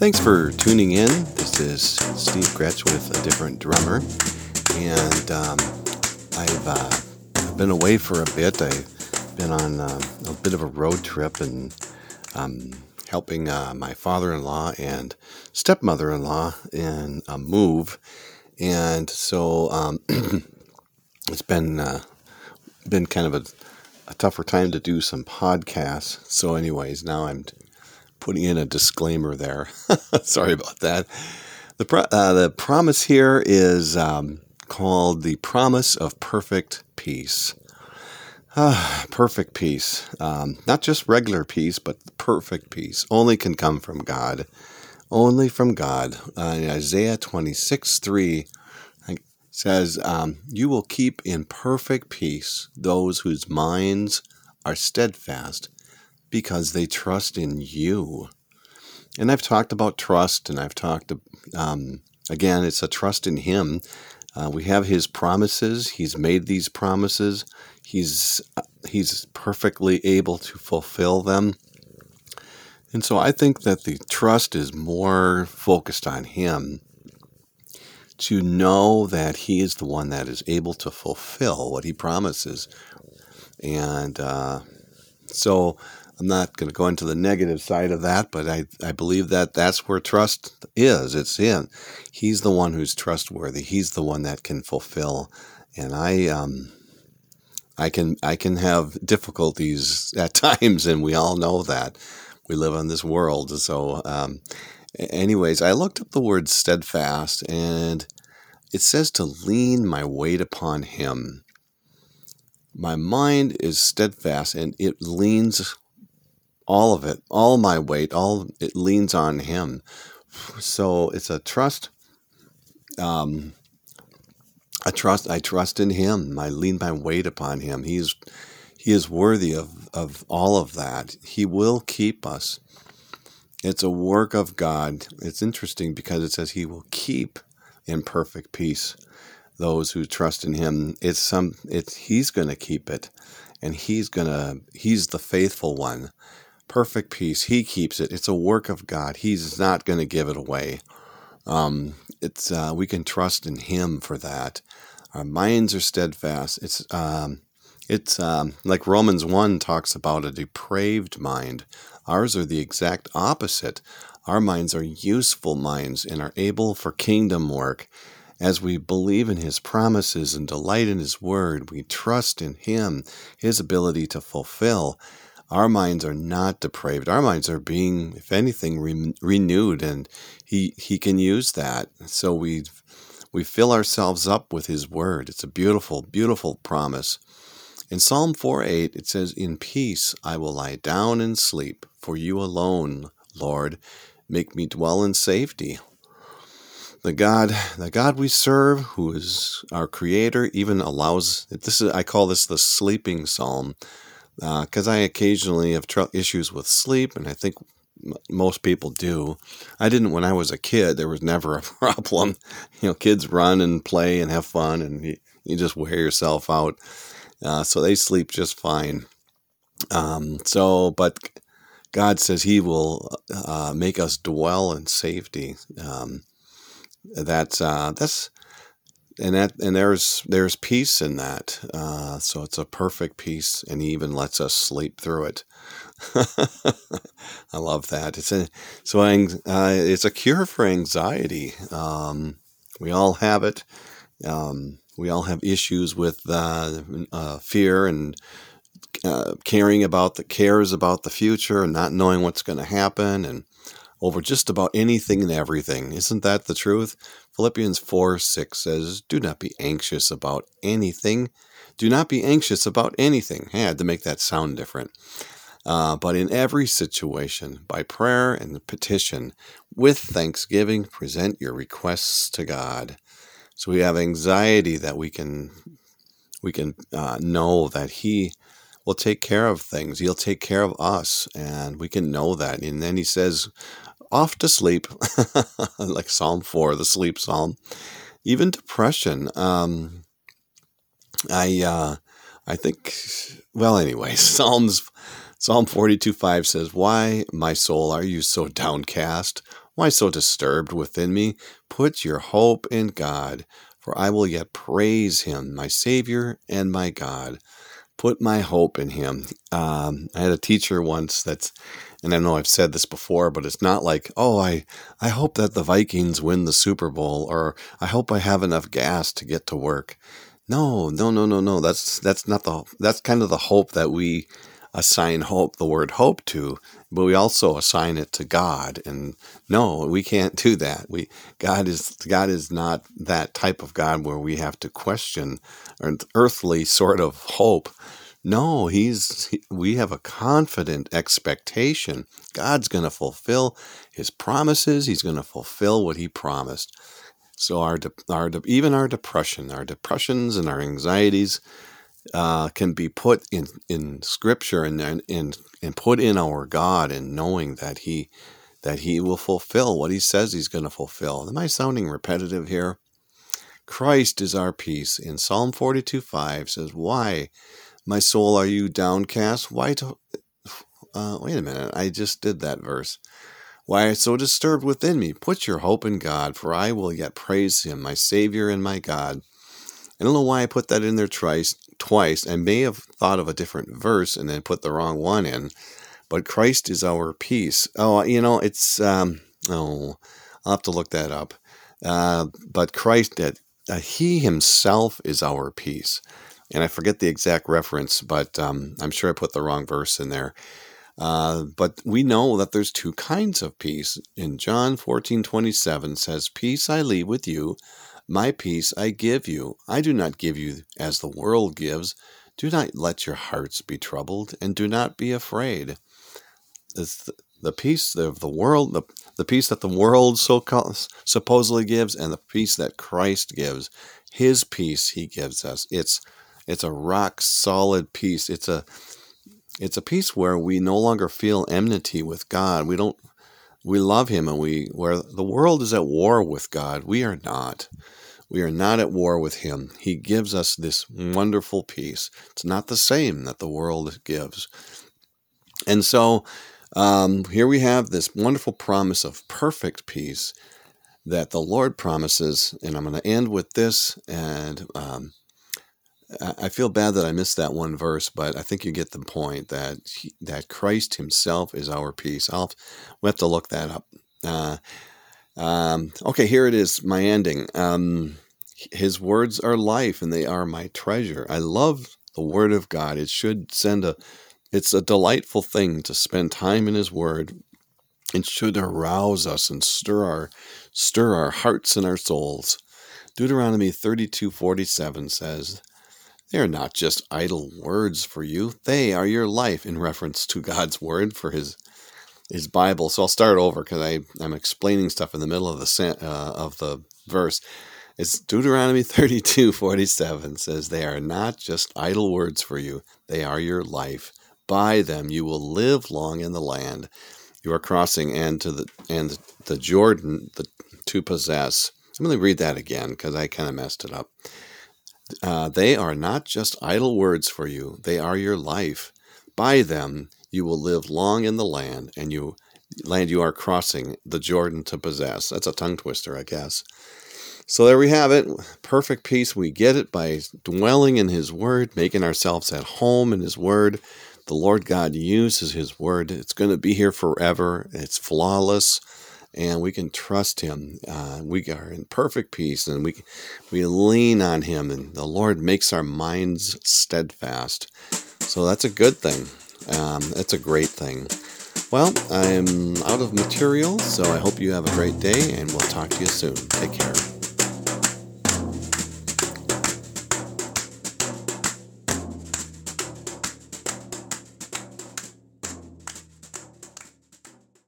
Thanks for tuning in. This is Steve Gretsch with a different drummer, and um, I've, uh, I've been away for a bit. I've been on uh, a bit of a road trip and um, helping uh, my father-in-law and stepmother-in-law in a move, and so um, it's been uh, been kind of a, a tougher time to do some podcasts. So, anyways, now I'm putting in a disclaimer there. Sorry about that. The, pro- uh, the promise here is um, called the promise of perfect peace. Ah, perfect peace. Um, not just regular peace, but perfect peace. Only can come from God. Only from God. Uh, Isaiah 26 3 says, um, You will keep in perfect peace those whose minds are steadfast because they trust in you. And I've talked about trust, and I've talked, um, again, it's a trust in Him. Uh, we have His promises. He's made these promises. He's He's perfectly able to fulfill them. And so I think that the trust is more focused on Him to know that He is the one that is able to fulfill what He promises. And uh, so I'm not going to go into the negative side of that, but I, I believe that that's where trust is. It's in. He's the one who's trustworthy. He's the one that can fulfill. And I, um, I can I can have difficulties at times, and we all know that we live on this world. So, um, anyways, I looked up the word steadfast, and it says to lean my weight upon Him. My mind is steadfast, and it leans all of it, all my weight, all it leans on Him. So it's a trust. Um, I trust. I trust in Him. I lean my weight upon Him. He is, He is worthy of of all of that. He will keep us. It's a work of God. It's interesting because it says He will keep in perfect peace those who trust in Him. It's some. It's He's going to keep it, and He's gonna. He's the faithful one perfect peace. He keeps it. It's a work of God. He's not going to give it away. Um, it's uh, we can trust in Him for that. Our minds are steadfast. It's um, it's um, like Romans one talks about a depraved mind. Ours are the exact opposite. Our minds are useful minds and are able for kingdom work. As we believe in His promises and delight in His word, we trust in Him, His ability to fulfill our minds are not depraved. Our minds are being, if anything, re- renewed, and he he can use that. So we we fill ourselves up with His Word. It's a beautiful, beautiful promise. In Psalm 4 8, it says, In peace I will lie down and sleep, for you alone, Lord, make me dwell in safety. The God, the God we serve, who is our creator, even allows this is I call this the sleeping psalm because uh, I occasionally have tr- issues with sleep, and I think m- most people do. I didn't when I was a kid. There was never a problem. You know, kids run and play and have fun, and you, you just wear yourself out. Uh, so they sleep just fine. Um, so, but God says He will uh, make us dwell in safety. Um, that's uh, that's and that and there's there's peace in that. Uh, so it's a perfect peace, and he even lets us sleep through it. I love that. It's a so uh, it's a cure for anxiety. Um, we all have it. Um, we all have issues with uh, uh, fear and uh, caring about the cares about the future and not knowing what's going to happen and over just about anything and everything. Isn't that the truth? Philippians 4 6 says, Do not be anxious about anything. Do not be anxious about anything. I had to make that sound different. Uh, but in every situation, by prayer and petition, with thanksgiving, present your requests to God. So we have anxiety that we can we can uh, know that He will take care of things. He'll take care of us, and we can know that. And then He says, off to sleep, like Psalm 4, the sleep psalm. Even depression. Um, I uh, I think, well, anyway, Psalms Psalm 42 5 says, Why, my soul, are you so downcast? Why so disturbed within me? Put your hope in God, for I will yet praise him, my Savior and my God. Put my hope in him. Um, I had a teacher once that's, and I know I've said this before, but it's not like, oh, I, I hope that the Vikings win the Super Bowl, or I hope I have enough gas to get to work. No, no, no, no, no. That's that's not the that's kind of the hope that we assign hope the word hope to, but we also assign it to God. And no, we can't do that. We God is God is not that type of God where we have to question an earthly sort of hope. No, he's we have a confident expectation. God's going to fulfill his promises. He's going to fulfill what he promised. So our, our even our depression, our depressions and our anxieties uh, can be put in, in scripture and, and, and put in our God and knowing that he, that he will fulfill what he says he's going to fulfill. Am I sounding repetitive here? Christ is our peace. In Psalm 42 5 says, Why, my soul, are you downcast? Why to, uh, wait a minute, I just did that verse. Why so disturbed within me? Put your hope in God, for I will yet praise him, my Savior and my God. I don't know why I put that in there twice. Twice, I may have thought of a different verse and then put the wrong one in. But Christ is our peace. Oh, you know, it's um, oh, I'll have to look that up. Uh, but Christ, that uh, He Himself is our peace, and I forget the exact reference, but um, I'm sure I put the wrong verse in there. Uh, but we know that there's two kinds of peace. In John 14 27 says, Peace I leave with you, my peace I give you. I do not give you as the world gives. Do not let your hearts be troubled, and do not be afraid. It's the peace of the world, the, the peace that the world so supposedly gives, and the peace that Christ gives. His peace he gives us. It's it's a rock solid peace. It's a it's a peace where we no longer feel enmity with God. We don't we love him and we where the world is at war with God, we are not. We are not at war with him. He gives us this wonderful peace. It's not the same that the world gives. And so um, here we have this wonderful promise of perfect peace that the Lord promises. And I'm going to end with this. And um, I feel bad that I missed that one verse, but I think you get the point that he, that Christ Himself is our peace. I'll we have to look that up. Uh, um, okay, here it is. My ending. Um, his words are life, and they are my treasure. I love the Word of God. It should send a. It's a delightful thing to spend time in His Word. It should arouse us and stir our stir our hearts and our souls. Deuteronomy thirty two forty seven says. They are not just idle words for you, they are your life in reference to God's word for his his Bible. So I'll start over because I'm explaining stuff in the middle of the uh, of the verse. It's Deuteronomy 32, 47 says, They are not just idle words for you, they are your life. By them you will live long in the land you are crossing and to the and the Jordan the, to possess. I'm going to read that again because I kind of messed it up. Uh, they are not just idle words for you, they are your life. By them you will live long in the land, and you land you are crossing the Jordan to possess. That's a tongue twister, I guess. So there we have it. Perfect peace. We get it by dwelling in His Word, making ourselves at home in His Word. The Lord God uses His Word. It's going to be here forever. It's flawless and we can trust Him. Uh, we are in perfect peace, and we we lean on Him, and the Lord makes our minds steadfast. So that's a good thing. Um, that's a great thing. Well, I'm out of material, so I hope you have a great day, and we'll talk to you soon. Take care.